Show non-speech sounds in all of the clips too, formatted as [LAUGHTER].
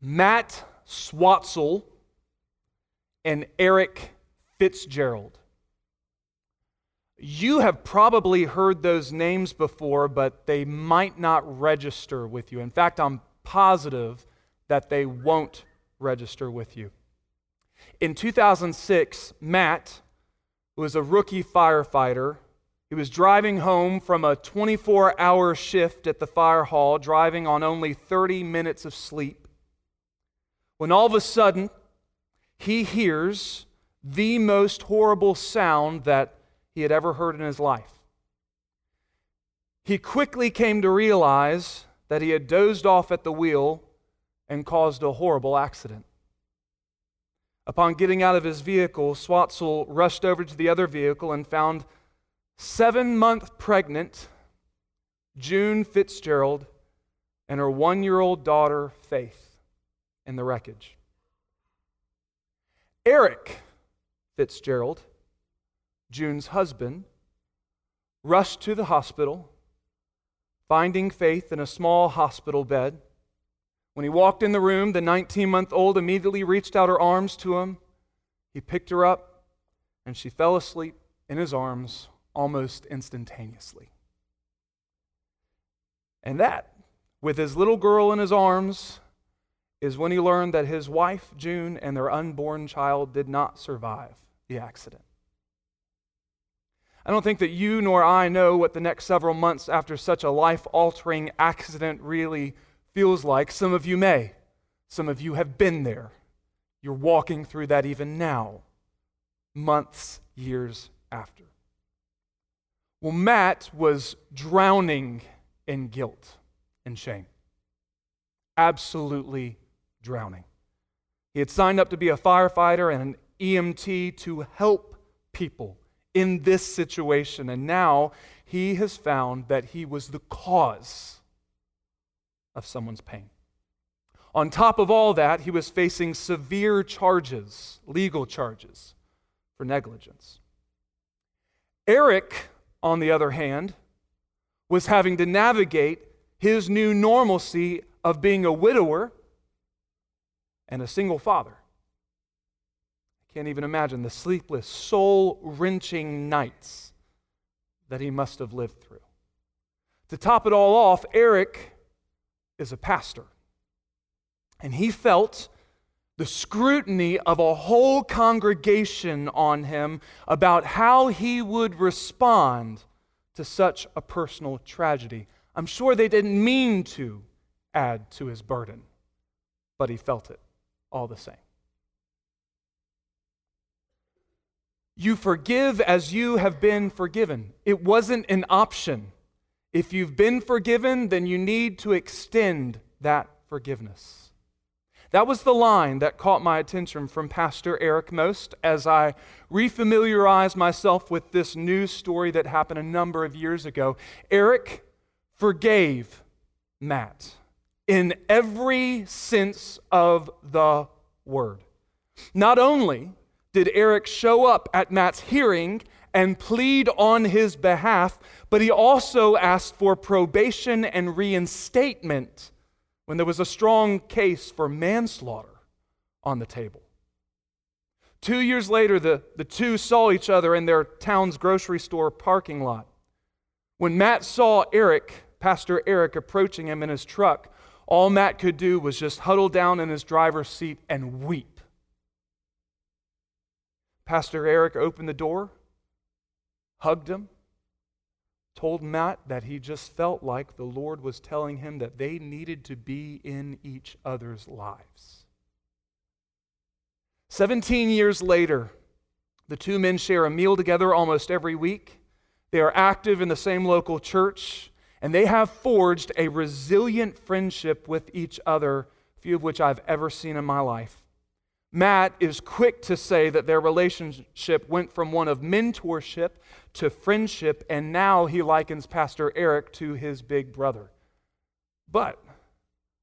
Matt Swatzell and Eric Fitzgerald. You have probably heard those names before, but they might not register with you. In fact, I'm positive that they won't register with you. In 2006, Matt was a rookie firefighter. He was driving home from a 24 hour shift at the fire hall, driving on only 30 minutes of sleep. When all of a sudden, he hears the most horrible sound that he had ever heard in his life. He quickly came to realize that he had dozed off at the wheel and caused a horrible accident. Upon getting out of his vehicle, Swatzell rushed over to the other vehicle and found seven month pregnant June Fitzgerald and her one year old daughter, Faith, in the wreckage. Eric Fitzgerald June's husband, rushed to the hospital, finding Faith in a small hospital bed. When he walked in the room, the 19 month old immediately reached out her arms to him. He picked her up, and she fell asleep in his arms almost instantaneously. And that, with his little girl in his arms, is when he learned that his wife, June, and their unborn child did not survive the accident. I don't think that you nor I know what the next several months after such a life altering accident really feels like. Some of you may. Some of you have been there. You're walking through that even now, months, years after. Well, Matt was drowning in guilt and shame. Absolutely drowning. He had signed up to be a firefighter and an EMT to help people in this situation. And now he has found that he was the cause of someone's pain. On top of all that, he was facing severe charges, legal charges, for negligence. Eric, on the other hand, was having to navigate his new normalcy of being a widower and a single father. I can't even imagine the sleepless, soul wrenching nights that he must have lived through. To top it all off, Eric is a pastor. And he felt the scrutiny of a whole congregation on him about how he would respond to such a personal tragedy. I'm sure they didn't mean to add to his burden, but he felt it all the same. You forgive as you have been forgiven. It wasn't an option. If you've been forgiven, then you need to extend that forgiveness. That was the line that caught my attention from Pastor Eric most as I refamiliarized myself with this news story that happened a number of years ago. Eric forgave Matt in every sense of the word. Not only did Eric show up at Matt's hearing and plead on his behalf, but he also asked for probation and reinstatement when there was a strong case for manslaughter on the table. Two years later, the, the two saw each other in their town's grocery store parking lot. When Matt saw Eric, Pastor Eric, approaching him in his truck, all Matt could do was just huddle down in his driver's seat and weep. Pastor Eric opened the door, hugged him, told Matt that he just felt like the Lord was telling him that they needed to be in each other's lives. 17 years later, the two men share a meal together almost every week. They are active in the same local church, and they have forged a resilient friendship with each other, few of which I've ever seen in my life. Matt is quick to say that their relationship went from one of mentorship to friendship, and now he likens Pastor Eric to his big brother. But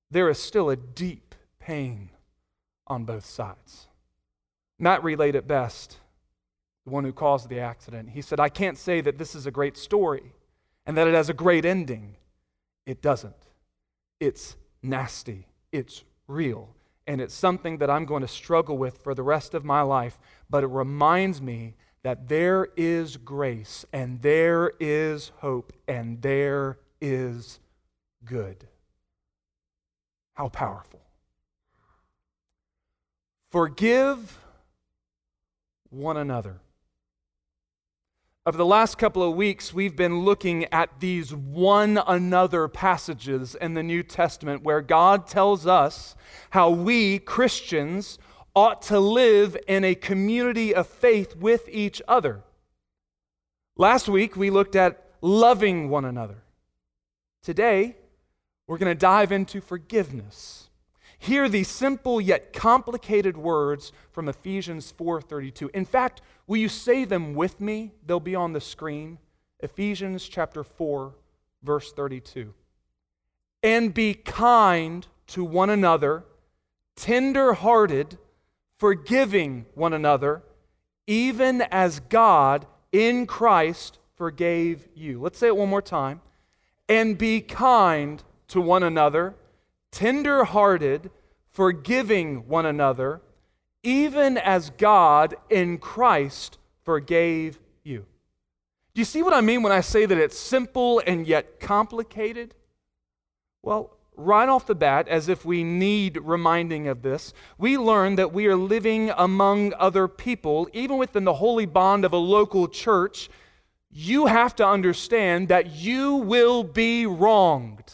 there is still a deep pain on both sides. Matt relayed it best, the one who caused the accident. He said, I can't say that this is a great story and that it has a great ending. It doesn't. It's nasty, it's real, and it's something that I'm going to struggle with for the rest of my life, but it reminds me that there is grace, and there is hope, and there is good. How powerful. Forgive one another. Over the last couple of weeks, we've been looking at these one another passages in the New Testament where God tells us how we, Christians, ought to live in a community of faith with each other. Last week, we looked at loving one another. Today, we're going to dive into forgiveness. Hear these simple yet complicated words from Ephesians 4:32. In fact, will you say them with me? They'll be on the screen. Ephesians chapter 4 verse 32. And be kind to one another, tender-hearted, forgiving one another, even as God in Christ forgave you. Let's say it one more time. And be kind to one another, tender hearted, forgiving one another, even as God in Christ forgave you. Do you see what I mean when I say that it's simple and yet complicated? Well, right off the bat, as if we need reminding of this, we learn that we are living among other people, even within the holy bond of a local church. You have to understand that you will be wronged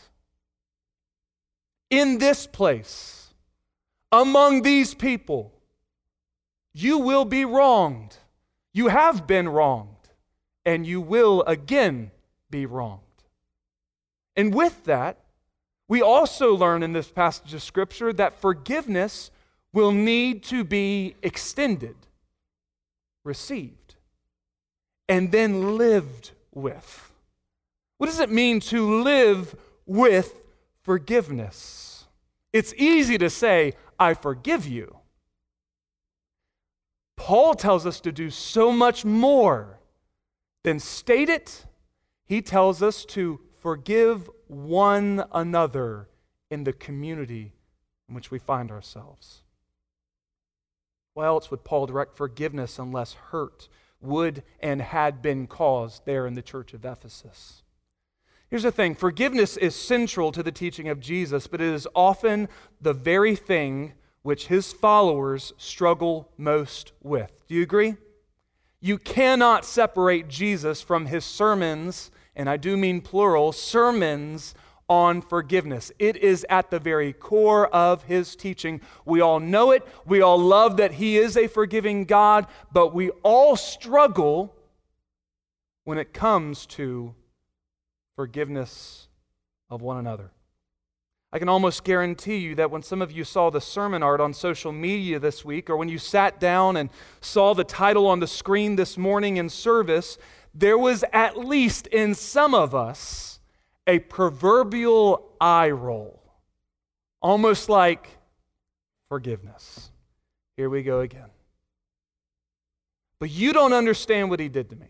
in this place, among these people, you will be wronged. You have been wronged, and you will again be wronged. And with that, we also learn in this passage of Scripture that forgiveness will need to be extended, received, and then lived with. What does it mean to live with forgiveness. It's easy to say, I forgive you. Paul tells us to do so much more than state it. He tells us to forgive one another in the community in which we find ourselves. Why else would Paul direct forgiveness unless hurt would and had been caused there in the church of Ephesus? Here's the thing forgiveness is central to the teaching of Jesus, but it is often the very thing which his followers struggle most with. Do you agree? You cannot separate Jesus from his sermons, and I do mean plural, sermons on forgiveness. It is at the very core of his teaching. We all know it. We all love that he is a forgiving God, but we all struggle when it comes to forgiveness of one another. I can almost guarantee you that when some of you saw the sermon art on social media this week, or when you sat down and saw the title on the screen this morning in service, there was at least in some of us a proverbial eye roll, almost like forgiveness. Here we go again. But you don't understand what he did to me.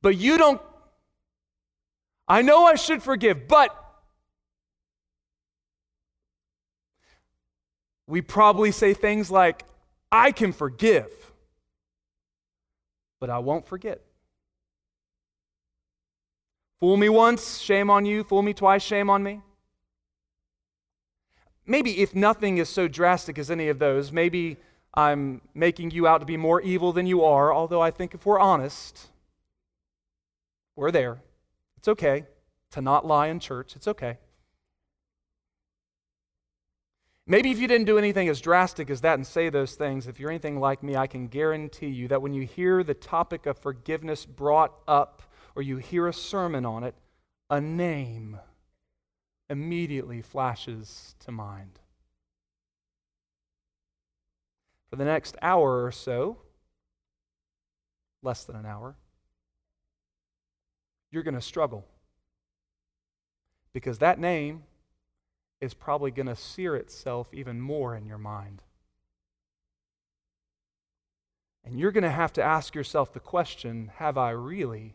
But you don't I know I should forgive, but we probably say things like, I can forgive, but I won't forget. Fool me once, shame on you. Fool me twice, shame on me. Maybe if nothing is so drastic as any of those, maybe I'm making you out to be more evil than you are, although I think if we're honest, we're there. It's okay to not lie in church. It's okay. Maybe if you didn't do anything as drastic as that and say those things, if you're anything like me, I can guarantee you that when you hear the topic of forgiveness brought up or you hear a sermon on it, a name immediately flashes to mind. For the next hour or so, less than an hour, you're going to struggle. Because that name is probably going to sear itself even more in your mind. And you're going to have to ask yourself the question have I really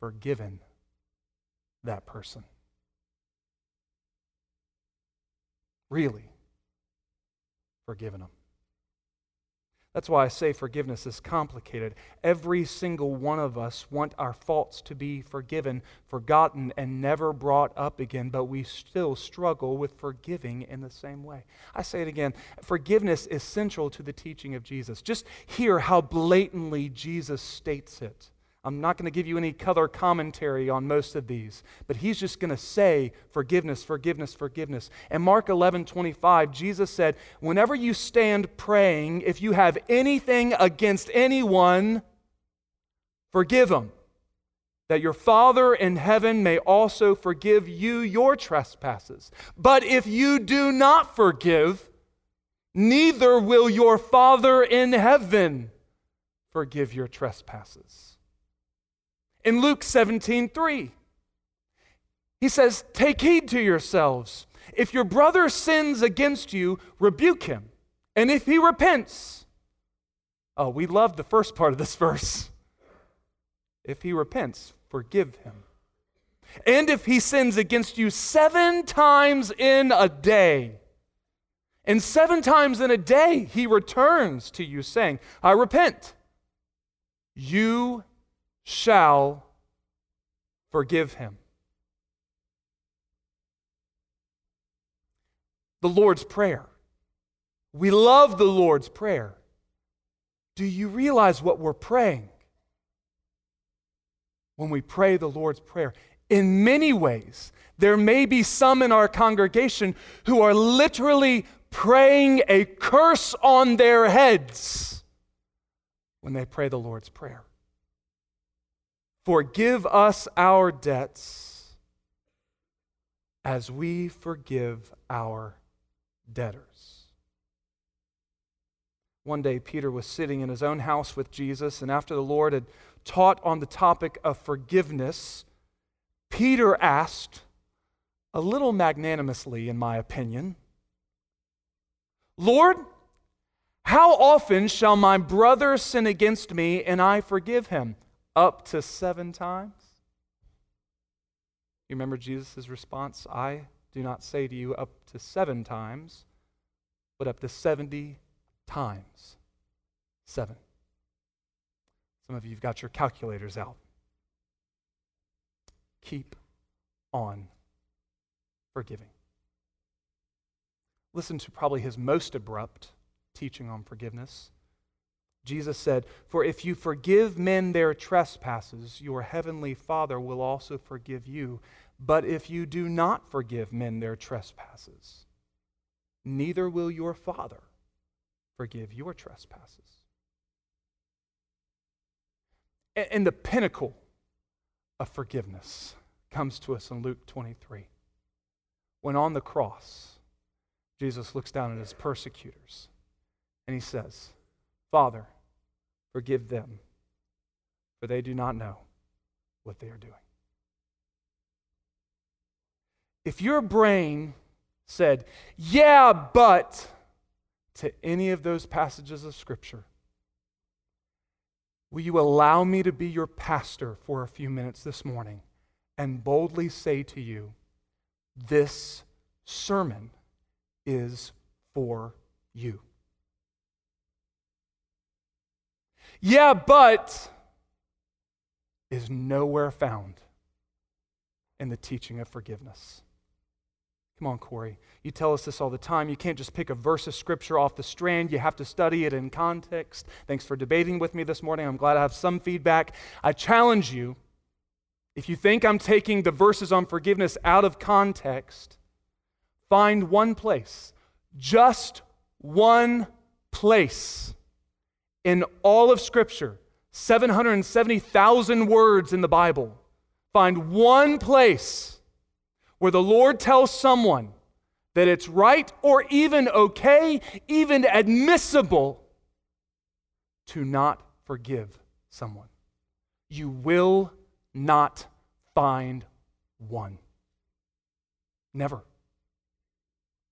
forgiven that person? really forgiven them. That's why I say forgiveness is complicated. Every single one of us want our faults to be forgiven, forgotten, and never brought up again, but we still struggle with forgiving in the same way. I say it again forgiveness is central to the teaching of Jesus. Just hear how blatantly Jesus states it. I'm not going to give you any color commentary on most of these, but he's just going to say forgiveness, forgiveness, forgiveness. And Mark 11, 25, Jesus said, Whenever you stand praying, if you have anything against anyone, forgive them, that your Father in heaven may also forgive you your trespasses. But if you do not forgive, neither will your Father in heaven forgive your trespasses in Luke 17 3. He says, Take heed to yourselves. If your brother sins against you, rebuke him. And if he repents, oh, we love the first part of this [LAUGHS] verse. If he repents, forgive him. And if he sins against you seven times in a day, and seven times in a day he returns to you saying, I repent, you shall forgive him. The Lord's Prayer. We love the Lord's Prayer. Do you realize what we're praying? When we pray the Lord's Prayer, in many ways, there may be some in our congregation who are literally praying a curse on their heads when they pray the Lord's Prayer. Forgive us our debts as we forgive our debtors. One day, Peter was sitting in his own house with Jesus, and after the Lord had taught on the topic of forgiveness, Peter asked, a little magnanimously, in my opinion, Lord, how often shall my brother sin against me and I forgive him? Up to seven times? You remember Jesus' response? I do not say to you up to seven times, but up to 70 times seven. Some of you have got your calculators out. Keep on forgiving. Listen to probably his most abrupt teaching on forgiveness. Jesus said, For if you forgive men their trespasses, your heavenly Father will also forgive you. But if you do not forgive men their trespasses, neither will your Father forgive your trespasses. And the pinnacle of forgiveness comes to us in Luke 23. When on the cross, Jesus looks down at his persecutors and he says, Father, Forgive them, for they do not know what they are doing. If your brain said, yeah, but, to any of those passages of Scripture, will you allow me to be your pastor for a few minutes this morning and boldly say to you, this sermon is for you? Yeah, but is nowhere found in the teaching of forgiveness. Come on, Corey. You tell us this all the time. You can't just pick a verse of scripture off the strand. You have to study it in context. Thanks for debating with me this morning. I'm glad I have some feedback. I challenge you if you think I'm taking the verses on forgiveness out of context, find one place, just one place in all of Scripture, 770,000 words in the Bible, find one place where the Lord tells someone that it's right or even okay, even admissible to not forgive someone. You will not find one. Never.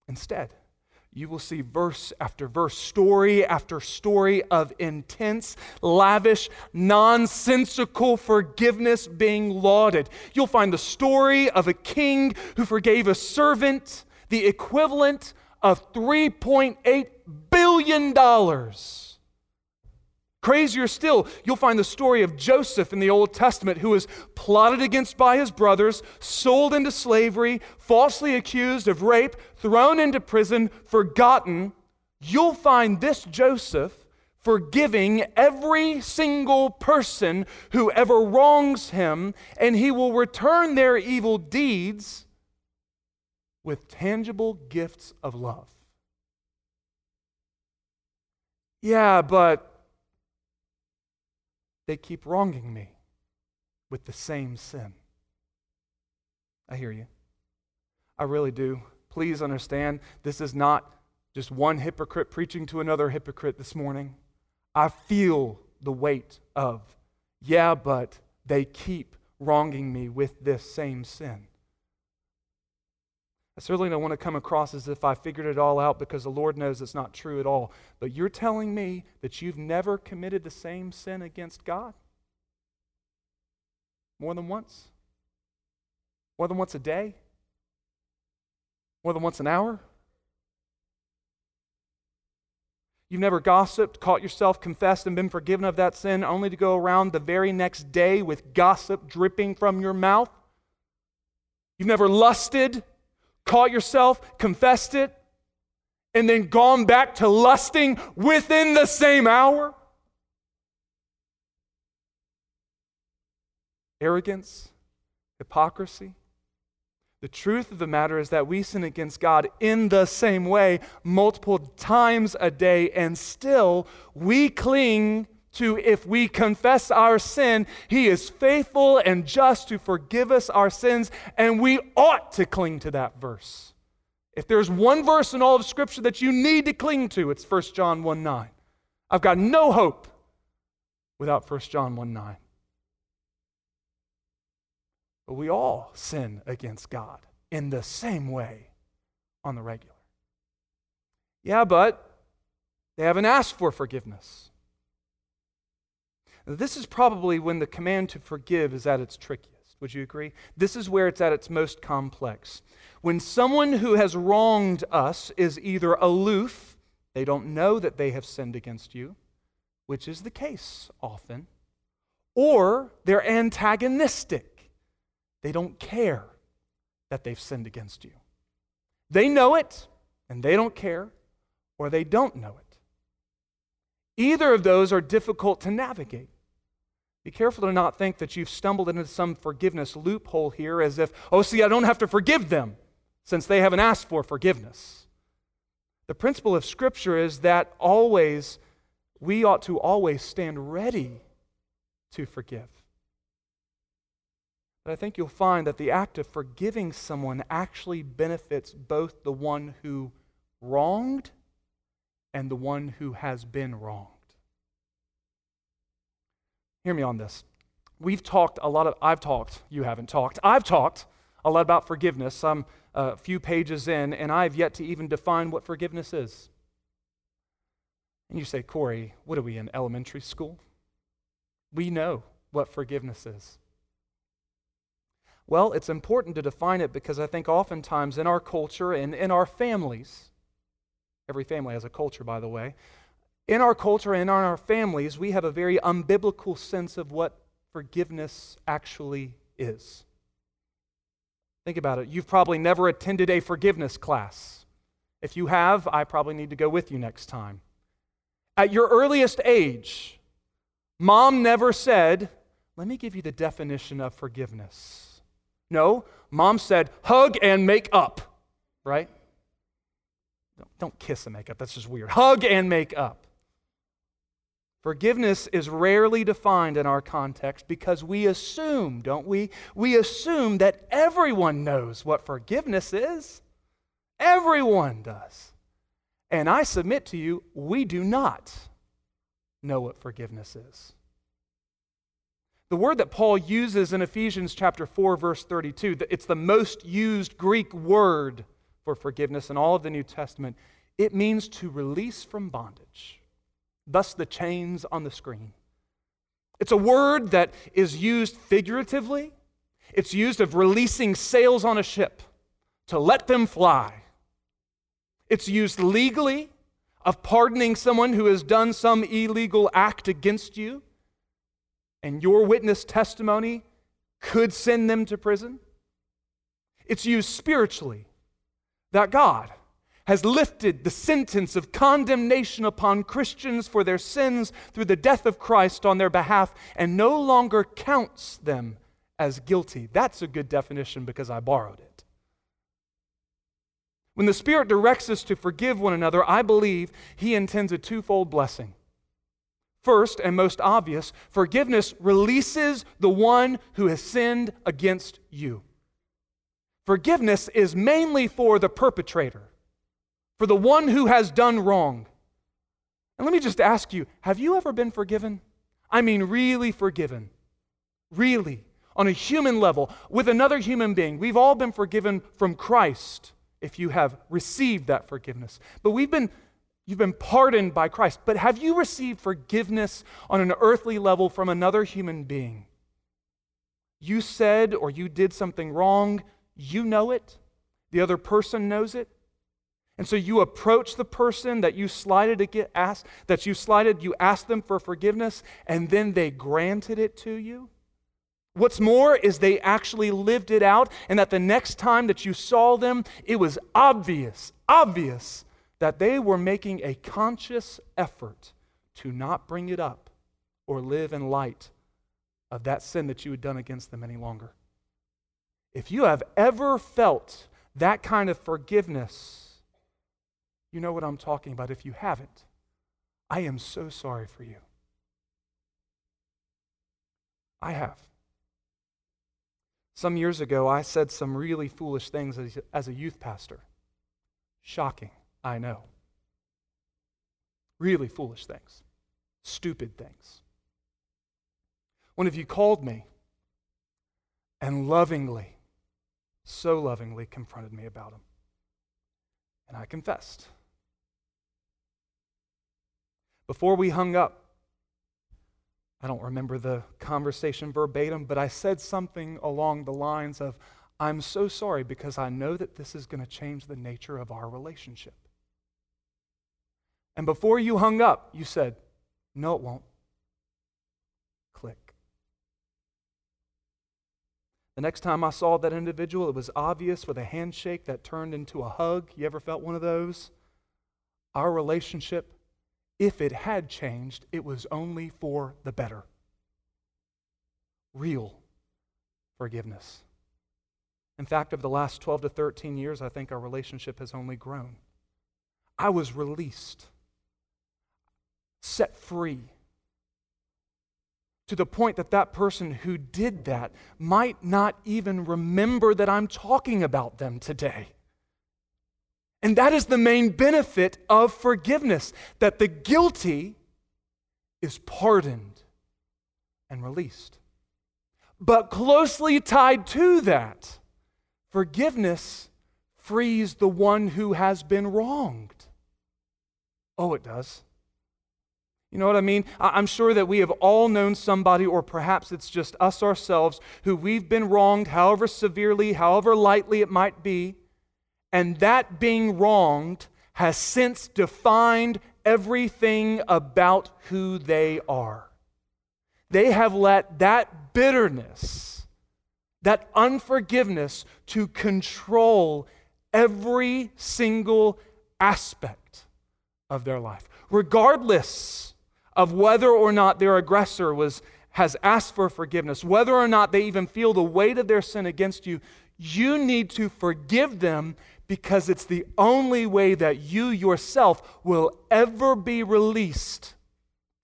Instead, you will see verse after verse, story after story of intense, lavish, nonsensical forgiveness being lauded. You'll find the story of a king who forgave a servant the equivalent of $3.8 billion. Crazier still, you'll find the story of Joseph in the Old Testament, who was plotted against by his brothers, sold into slavery, falsely accused of rape, thrown into prison, forgotten. You'll find this Joseph forgiving every single person who ever wrongs him, and he will return their evil deeds with tangible gifts of love. Yeah, but they keep wronging me with the same sin. I hear you. I really do. Please understand, this is not just one hypocrite preaching to another hypocrite this morning. I feel the weight of, yeah, but they keep wronging me with this same sin. I certainly don't want to come across as if I figured it all out because the Lord knows it's not true at all. But you're telling me that you've never committed the same sin against God? More than once? More than once a day? More than once an hour? You've never gossiped, caught yourself, confessed, and been forgiven of that sin, only to go around the very next day with gossip dripping from your mouth? You've never lusted, caught yourself, confessed it, and then gone back to lusting within the same hour? Arrogance, hypocrisy. The truth of the matter is that we sin against God in the same way multiple times a day, and still we cling to if we confess our sin, He is faithful and just to forgive us our sins, and we ought to cling to that verse. If there's one verse in all of Scripture that you need to cling to, it's 1 John 1 9. I've got no hope without 1 John 1 9. But we all sin against God in the same way on the regular. Yeah, but they haven't asked for forgiveness. This is probably when the command to forgive is at its trickiest. Would you agree? This is where it's at its most complex. When someone who has wronged us is either aloof, they don't know that they have sinned against you, which is the case often, or they're antagonistic. They don't care that they've sinned against you. They know it and they don't care, or they don't know it. Either of those are difficult to navigate. Be careful to not think that you've stumbled into some forgiveness loophole here as if, oh, see, I don't have to forgive them since they haven't asked for forgiveness. The principle of Scripture is that always, we ought to always stand ready to forgive. But I think you'll find that the act of forgiving someone actually benefits both the one who wronged and the one who has been wronged. Hear me on this. We've talked a lot of, I've talked, you haven't talked, I've talked a lot about forgiveness. I'm a uh, few pages in, and I've yet to even define what forgiveness is. And you say, Corey, what are we in elementary school? We know what forgiveness is. Well, it's important to define it because I think oftentimes in our culture and in our families, every family has a culture, by the way, in our culture and in our families, we have a very unbiblical sense of what forgiveness actually is. Think about it. You've probably never attended a forgiveness class. If you have, I probably need to go with you next time. At your earliest age, mom never said, Let me give you the definition of forgiveness. No, mom said, Hug and make up, right? Don't kiss and make up. That's just weird. Hug and make up. Forgiveness is rarely defined in our context because we assume, don't we? We assume that everyone knows what forgiveness is. Everyone does. And I submit to you, we do not know what forgiveness is. The word that Paul uses in Ephesians chapter 4 verse 32, it's the most used Greek word for forgiveness in all of the New Testament. It means to release from bondage thus the chains on the screen. It's a word that is used figuratively. It's used of releasing sails on a ship to let them fly. It's used legally of pardoning someone who has done some illegal act against you, and your witness testimony could send them to prison. It's used spiritually that God has lifted the sentence of condemnation upon Christians for their sins through the death of Christ on their behalf and no longer counts them as guilty. That's a good definition because I borrowed it. When the Spirit directs us to forgive one another, I believe He intends a twofold blessing. First, and most obvious, forgiveness releases the one who has sinned against you. Forgiveness is mainly for the perpetrator, for the one who has done wrong. And let me just ask you have you ever been forgiven? I mean, really forgiven. Really. On a human level, with another human being. We've all been forgiven from Christ if you have received that forgiveness. But we've been You've been pardoned by Christ. But have you received forgiveness on an earthly level from another human being? You said or you did something wrong, you know it, the other person knows it. And so you approach the person that you slighted to get asked, that you slighted, you asked them for forgiveness, and then they granted it to you. What's more is they actually lived it out, and that the next time that you saw them, it was obvious, obvious that they were making a conscious effort to not bring it up or live in light of that sin that you had done against them any longer. If you have ever felt that kind of forgiveness, you know what I'm talking about. If you haven't, I am so sorry for you. I have. Some years ago, I said some really foolish things as, as a youth pastor. Shocking, I know. Really foolish things, stupid things. One of you called me and lovingly so lovingly confronted me about him. And I confessed. Before we hung up, I don't remember the conversation verbatim, but I said something along the lines of, I'm so sorry because I know that this is going to change the nature of our relationship. And before you hung up, you said, No, it won't. Click. The next time I saw that individual, it was obvious with a handshake that turned into a hug. You ever felt one of those? Our relationship, if it had changed, it was only for the better. Real forgiveness. In fact, over the last 12 to 13 years, I think our relationship has only grown. I was released, set free to the point that that person who did that might not even remember that I'm talking about them today. And that is the main benefit of forgiveness that the guilty is pardoned and released. But closely tied to that, forgiveness frees the one who has been wronged. Oh, it does. You know what I mean? I'm sure that we have all known somebody, or perhaps it's just us ourselves, who we've been wronged, however severely, however lightly it might be, and that being wronged has since defined everything about who they are. They have let that bitterness, that unforgiveness, to control every single aspect of their life, regardless of whether or not their aggressor was, has asked for forgiveness, whether or not they even feel the weight of their sin against you, you need to forgive them because it's the only way that you yourself will ever be released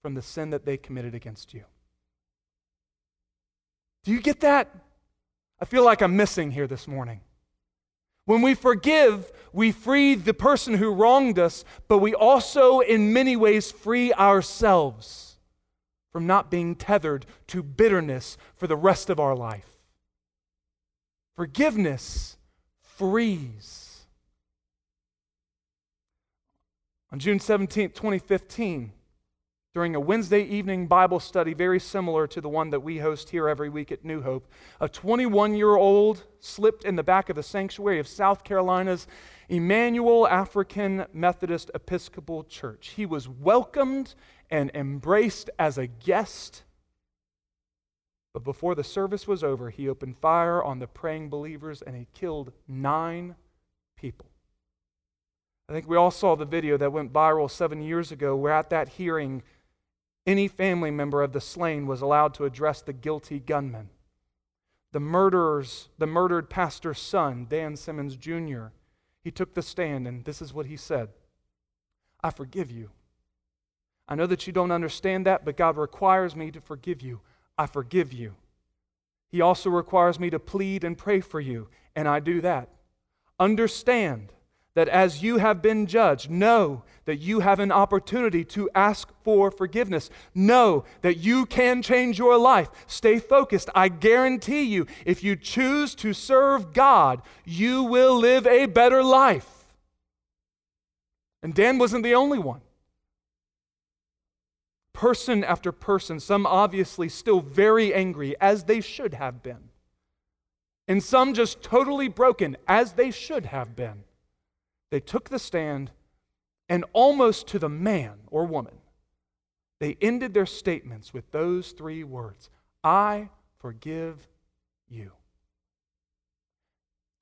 from the sin that they committed against you. Do you get that? I feel like I'm missing here this morning. When we forgive, we free the person who wronged us, but we also, in many ways, free ourselves from not being tethered to bitterness for the rest of our life. Forgiveness frees. On June 17, 2015, during a Wednesday evening Bible study very similar to the one that we host here every week at New Hope. A 21 year old slipped in the back of the sanctuary of South Carolina's Emanuel African Methodist Episcopal Church. He was welcomed and embraced as a guest. But before the service was over, he opened fire on the praying believers and he killed nine people. I think we all saw the video that went viral seven years ago, where at that hearing, any family member of the slain was allowed to address the guilty gunman. The murderers, the murdered pastor's son, Dan Simmons Jr., he took the stand, and this is what he said I forgive you. I know that you don't understand that, but God requires me to forgive you. I forgive you. He also requires me to plead and pray for you, and I do that. Understand that as you have been judged, know that you have an opportunity to ask for forgiveness. Know that you can change your life. Stay focused. I guarantee you, if you choose to serve God, you will live a better life. And Dan wasn't the only one. Person after person, some obviously still very angry, as they should have been, and some just totally broken, as they should have been they took the stand and almost to the man or woman, they ended their statements with those three words I forgive you.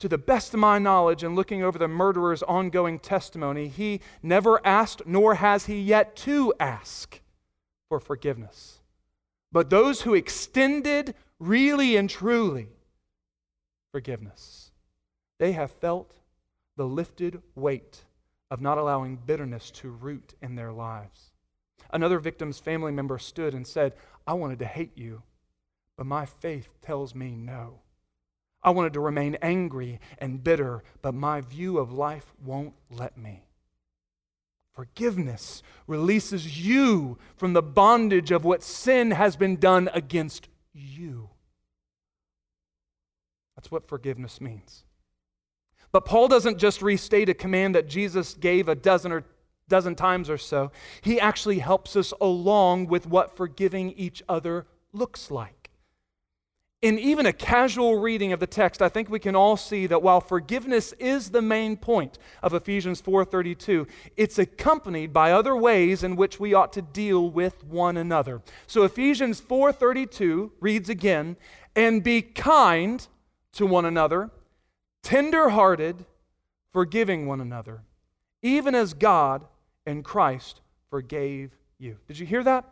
To the best of my knowledge, in looking over the murderer's ongoing testimony, he never asked, nor has he yet to ask for forgiveness. But those who extended really and truly forgiveness, they have felt the lifted weight of not allowing bitterness to root in their lives. Another victim's family member stood and said, I wanted to hate you, but my faith tells me no. I wanted to remain angry and bitter, but my view of life won't let me. Forgiveness releases you from the bondage of what sin has been done against you. That's what forgiveness means. But Paul doesn't just restate a command that Jesus gave a dozen or dozen times or so. He actually helps us along with what forgiving each other looks like. In even a casual reading of the text, I think we can all see that while forgiveness is the main point of Ephesians 4:32, it's accompanied by other ways in which we ought to deal with one another. So Ephesians 4:32 reads again, "And be kind to one another, tenderhearted, forgiving one another, even as God and Christ forgave you. Did you hear that?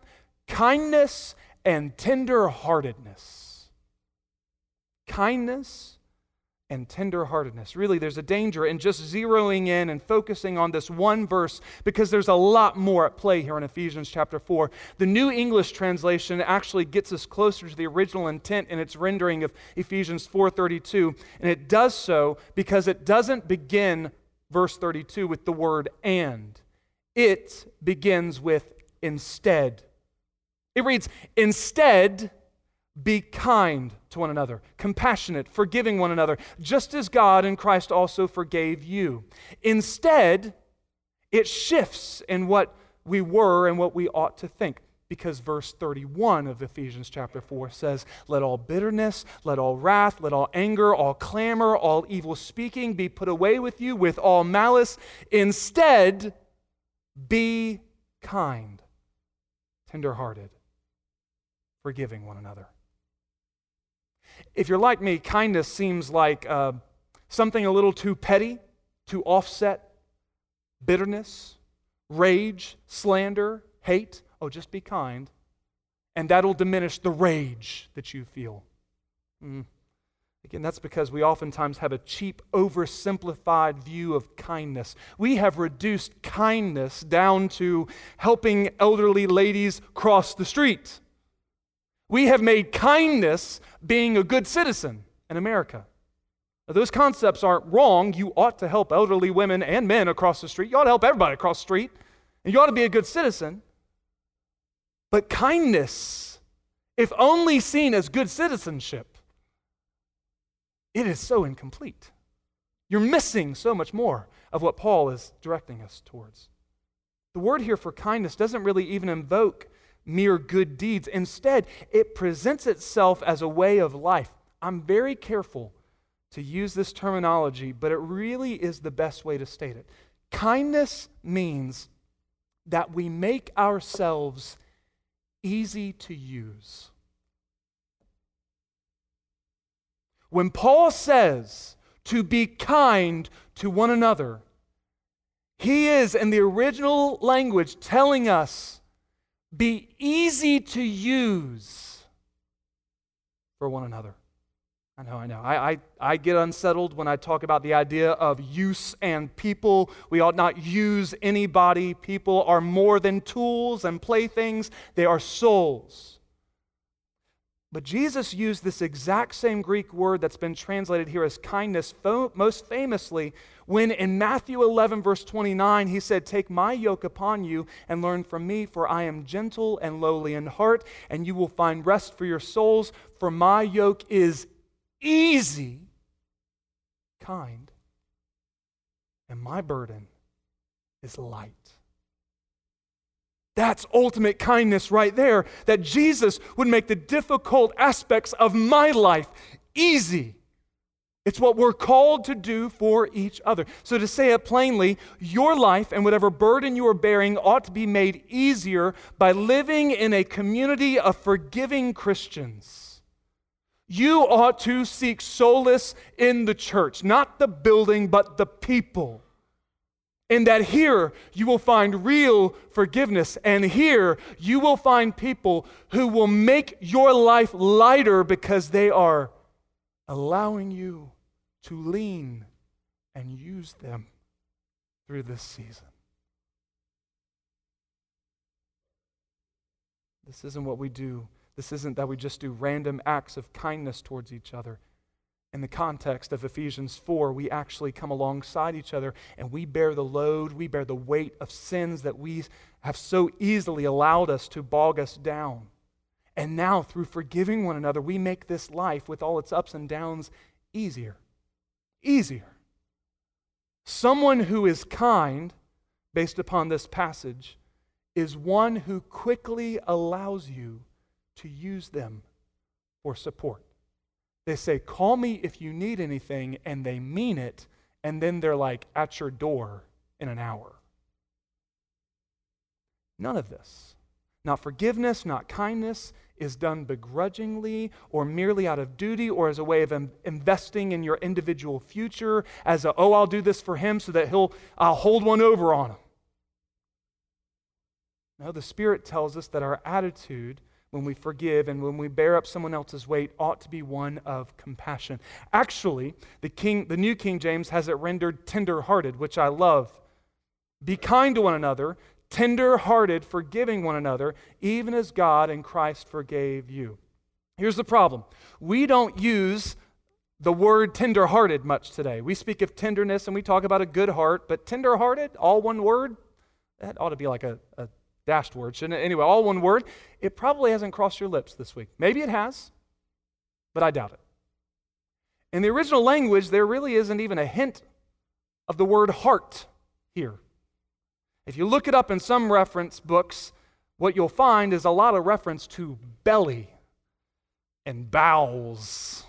Kindness and tenderheartedness. Kindness and tenderheartedness. Really, there's a danger in just zeroing in and focusing on this one verse because there's a lot more at play here in Ephesians chapter 4. The New English translation actually gets us closer to the original intent in its rendering of Ephesians 4:32, and it does so because it doesn't begin verse 32 with the word and. It begins with instead. It reads, "Instead, be kind to one another, compassionate, forgiving one another, just as God in Christ also forgave you. Instead, it shifts in what we were and what we ought to think. Because verse 31 of Ephesians chapter 4 says, Let all bitterness, let all wrath, let all anger, all clamor, all evil speaking be put away with you with all malice. Instead, be kind, tenderhearted, forgiving one another. If you're like me, kindness seems like uh, something a little too petty to offset bitterness, rage, slander, hate. Oh, just be kind. And that'll diminish the rage that you feel. Mm. Again, that's because we oftentimes have a cheap, oversimplified view of kindness. We have reduced kindness down to helping elderly ladies cross the street. We have made kindness being a good citizen in America. Now, those concepts aren't wrong. You ought to help elderly women and men across the street. You ought to help everybody across the street. And you ought to be a good citizen. But kindness, if only seen as good citizenship, it is so incomplete. You're missing so much more of what Paul is directing us towards. The word here for kindness doesn't really even invoke mere good deeds. Instead, it presents itself as a way of life. I'm very careful to use this terminology, but it really is the best way to state it. Kindness means that we make ourselves easy to use. When Paul says to be kind to one another, he is, in the original language, telling us be easy to use for one another. I know, I know. I, I, I get unsettled when I talk about the idea of use and people. We ought not use anybody. People are more than tools and playthings, they are souls. But Jesus used this exact same Greek word that's been translated here as kindness most famously when in Matthew 11, verse 29, he said, Take my yoke upon you and learn from me, for I am gentle and lowly in heart, and you will find rest for your souls, for my yoke is easy, kind, and my burden is light. That's ultimate kindness right there. That Jesus would make the difficult aspects of my life easy. It's what we're called to do for each other. So, to say it plainly, your life and whatever burden you are bearing ought to be made easier by living in a community of forgiving Christians. You ought to seek solace in the church, not the building, but the people. And that here you will find real forgiveness. And here you will find people who will make your life lighter because they are allowing you to lean and use them through this season. This isn't what we do. This isn't that we just do random acts of kindness towards each other in the context of Ephesians 4, we actually come alongside each other and we bear the load, we bear the weight of sins that we have so easily allowed us to bog us down. And now, through forgiving one another, we make this life with all its ups and downs easier. Easier. Someone who is kind, based upon this passage, is one who quickly allows you to use them for support. They say, Call me if you need anything, and they mean it, and then they're like at your door in an hour. None of this, not forgiveness, not kindness, is done begrudgingly or merely out of duty or as a way of investing in your individual future, as a, oh, I'll do this for him so that he'll, I'll hold one over on him. No, the Spirit tells us that our attitude when we forgive and when we bear up someone else's weight ought to be one of compassion. Actually, the King the New King James has it rendered tender-hearted, which I love. Be kind to one another, tender-hearted, forgiving one another, even as God and Christ forgave you. Here's the problem. We don't use the word tender-hearted much today. We speak of tenderness and we talk about a good heart, but tender-hearted, all one word, that ought to be like a, a dashed word, shouldn't it? Anyway, all one word. It probably hasn't crossed your lips this week. Maybe it has, but I doubt it. In the original language, there really isn't even a hint of the word heart here. If you look it up in some reference books, what you'll find is a lot of reference to belly and bowels,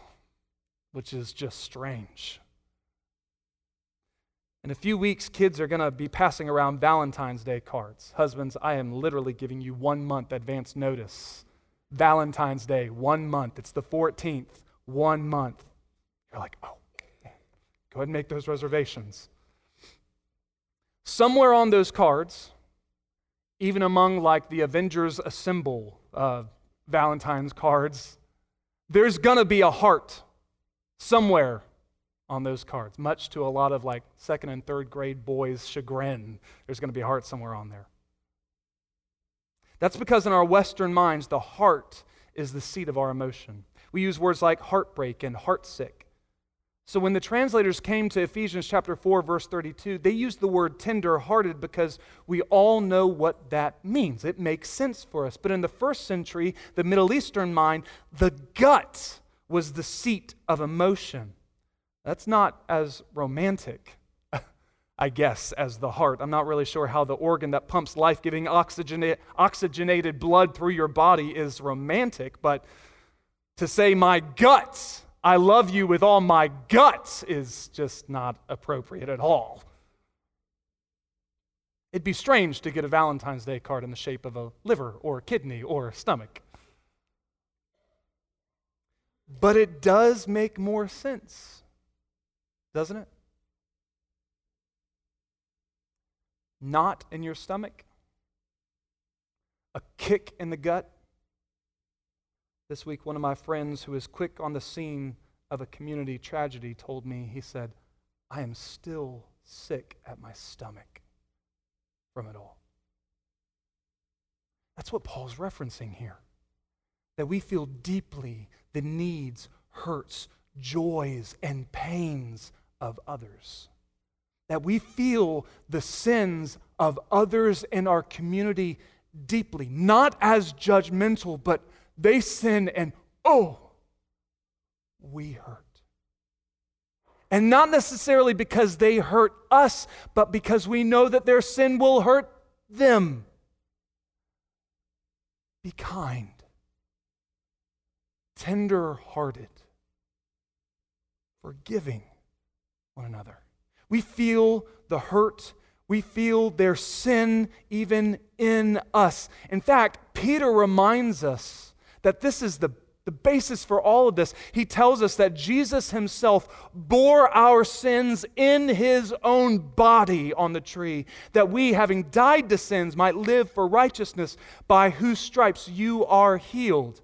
which is just strange. In a few weeks, kids are going to be passing around Valentine's Day cards. Husbands, I am literally giving you one month advance notice. Valentine's Day, one month. It's the 14th, one month. You're like, oh, go ahead and make those reservations. Somewhere on those cards, even among like the Avengers Assemble uh, Valentine's cards, there's to be a heart somewhere on those cards, much to a lot of like second and third grade boys' chagrin. There's to be a heart somewhere on there. That's because in our Western minds, the heart is the seat of our emotion. We use words like heartbreak and heartsick. So when the translators came to Ephesians chapter 4 verse 32, they used the word tender-hearted because we all know what that means. It makes sense for us. But in the first century, the Middle Eastern mind, the gut was the seat of emotion. That's not as romantic, [LAUGHS] I guess, as the heart. I'm not really sure how the organ that pumps life giving oxygenated blood through your body is romantic, but to say, my guts, I love you with all my guts is just not appropriate at all. It'd be strange to get a Valentine's Day card in the shape of a liver or a kidney or a stomach. But it does make more sense, doesn't it? Not in your stomach, a kick in the gut. This week, one of my friends who is quick on the scene of a community tragedy told me, he said, I am still sick at my stomach from it all. That's what Paul's referencing here. That we feel deeply the needs, hurts, joys, and pains of others. That we feel the sins of others in our community deeply, not as judgmental, but they sin and oh, we hurt. And not necessarily because they hurt us, but because we know that their sin will hurt them. Be kind, tender hearted, forgiving one another. We feel the hurt, we feel their sin even in us. In fact, Peter reminds us that this is the the basis for all of this, he tells us that Jesus himself bore our sins in his own body on the tree, that we, having died to sins, might live for righteousness, by whose stripes you are healed.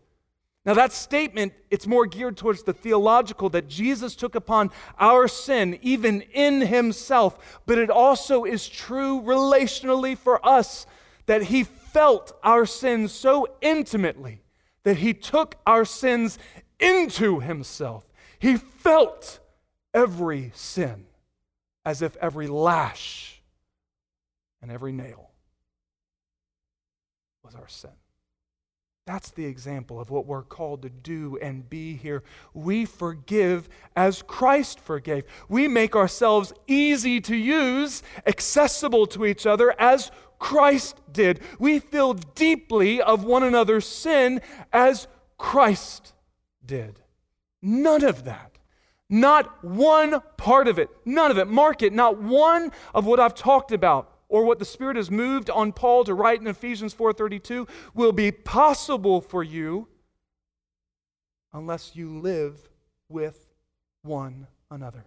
Now, that statement, it's more geared towards the theological that Jesus took upon our sin, even in himself, but it also is true relationally for us that he felt our sins so intimately that he took our sins into himself. He felt every sin as if every lash and every nail was our sin. That's the example of what we're called to do and be here. We forgive as Christ forgave. We make ourselves easy to use, accessible to each other as Christ did. We feel deeply of one another's sin as Christ did. None of that. Not one part of it. None of it. Mark it. Not one of what I've talked about or what the Spirit has moved on Paul to write in Ephesians 4:32 will be possible for you unless you live with one another.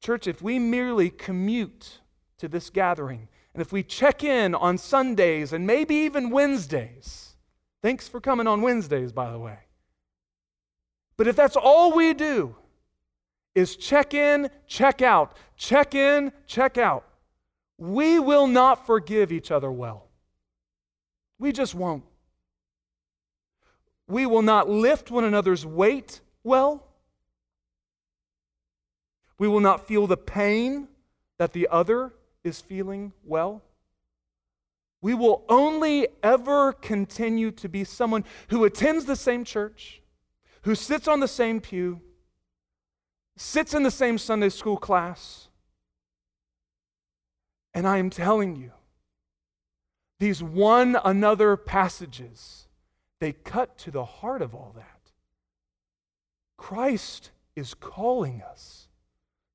Church, if we merely commute to this gathering and if we check in on Sundays and maybe even Wednesdays, thanks for coming on Wednesdays, by the way. But if that's all we do is check in, check out, check in, check out, we will not forgive each other well. We just won't. We will not lift one another's weight well. We will not feel the pain that the other is feeling well, we will only ever continue to be someone who attends the same church, who sits on the same pew, sits in the same Sunday school class. And I am telling you, these one another passages, they cut to the heart of all that. Christ is calling us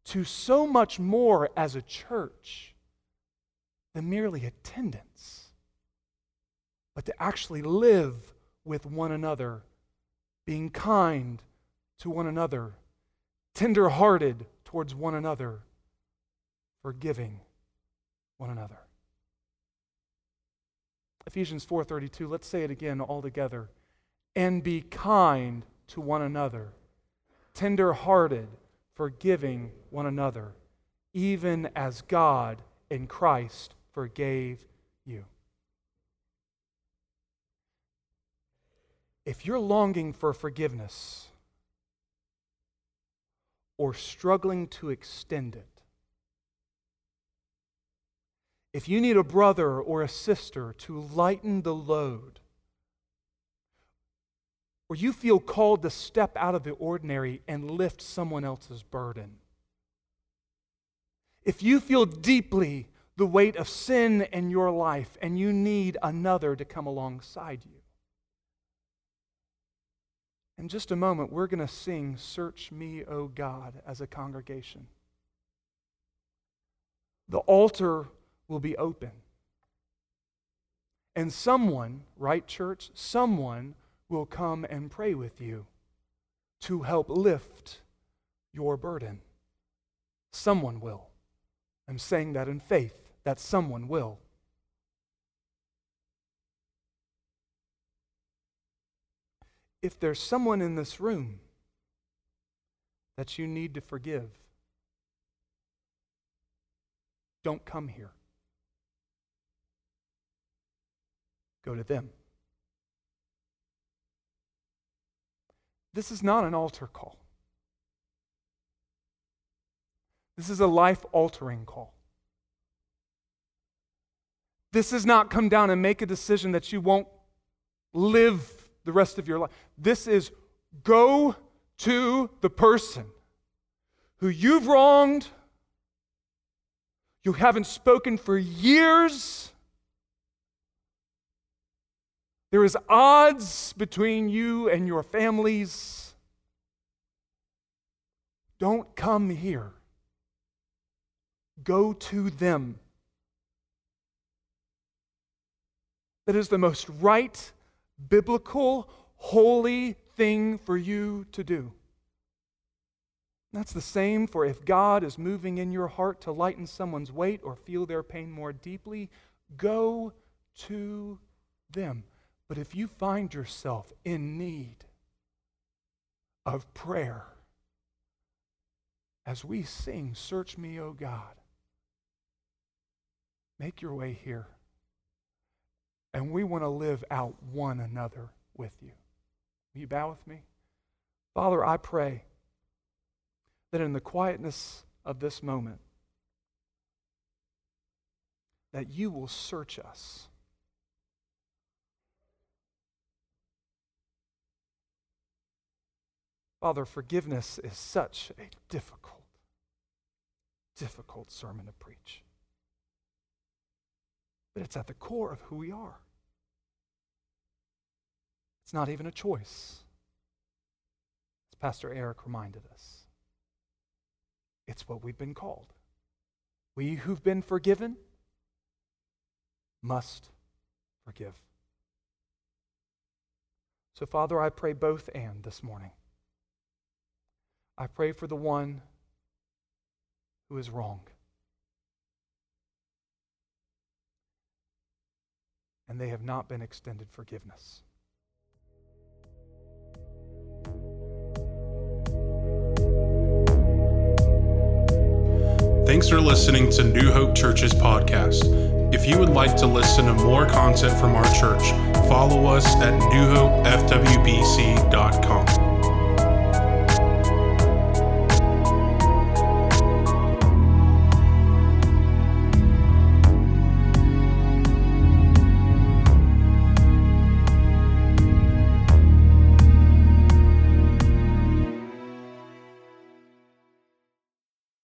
to so much more as a church than merely attendance, but to actually live with one another, being kind to one another, tender hearted towards one another, forgiving one another. Ephesians 4:32 let's say it again all together and be kind to one another tender-hearted forgiving one another even as God in Christ forgave you. If you're longing for forgiveness or struggling to extend it, if you need a brother or a sister to lighten the load, or you feel called to step out of the ordinary and lift someone else's burden, if you feel deeply the weight of sin in your life and you need another to come alongside you. In just a moment, we're going to sing Search Me, O God, as a congregation. The altar will be open. And someone, right, church? Someone will come and pray with you to help lift your burden. Someone will. I'm saying that in faith, that someone will. If there's someone in this room that you need to forgive, don't come here. Go to them. This is not an altar call. This is a life altering call. This is not come down and make a decision that you won't live the rest of your life. This is go to the person who you've wronged, you haven't spoken for years. There is odds between you and your families. Don't come here. Go to them. That is the most right, biblical, holy thing for you to do. That's the same for if God is moving in your heart to lighten someone's weight or feel their pain more deeply, go to them. But if you find yourself in need of prayer, as we sing, Search me, O God, make your way here. And we want to live out one another with you. Will you bow with me? Father, I pray that in the quietness of this moment, that you will search us. Father, forgiveness is such a difficult, difficult sermon to preach but it's at the core of who we are. It's not even a choice, as Pastor Eric reminded us. It's what we've been called. We who've been forgiven must forgive. So, Father, I pray both and this morning. I pray for the one who is wrong. And they have not been extended forgiveness. Thanks for listening to New Hope Church's podcast. If you would like to listen to more content from our church, follow us at New Hope FWBC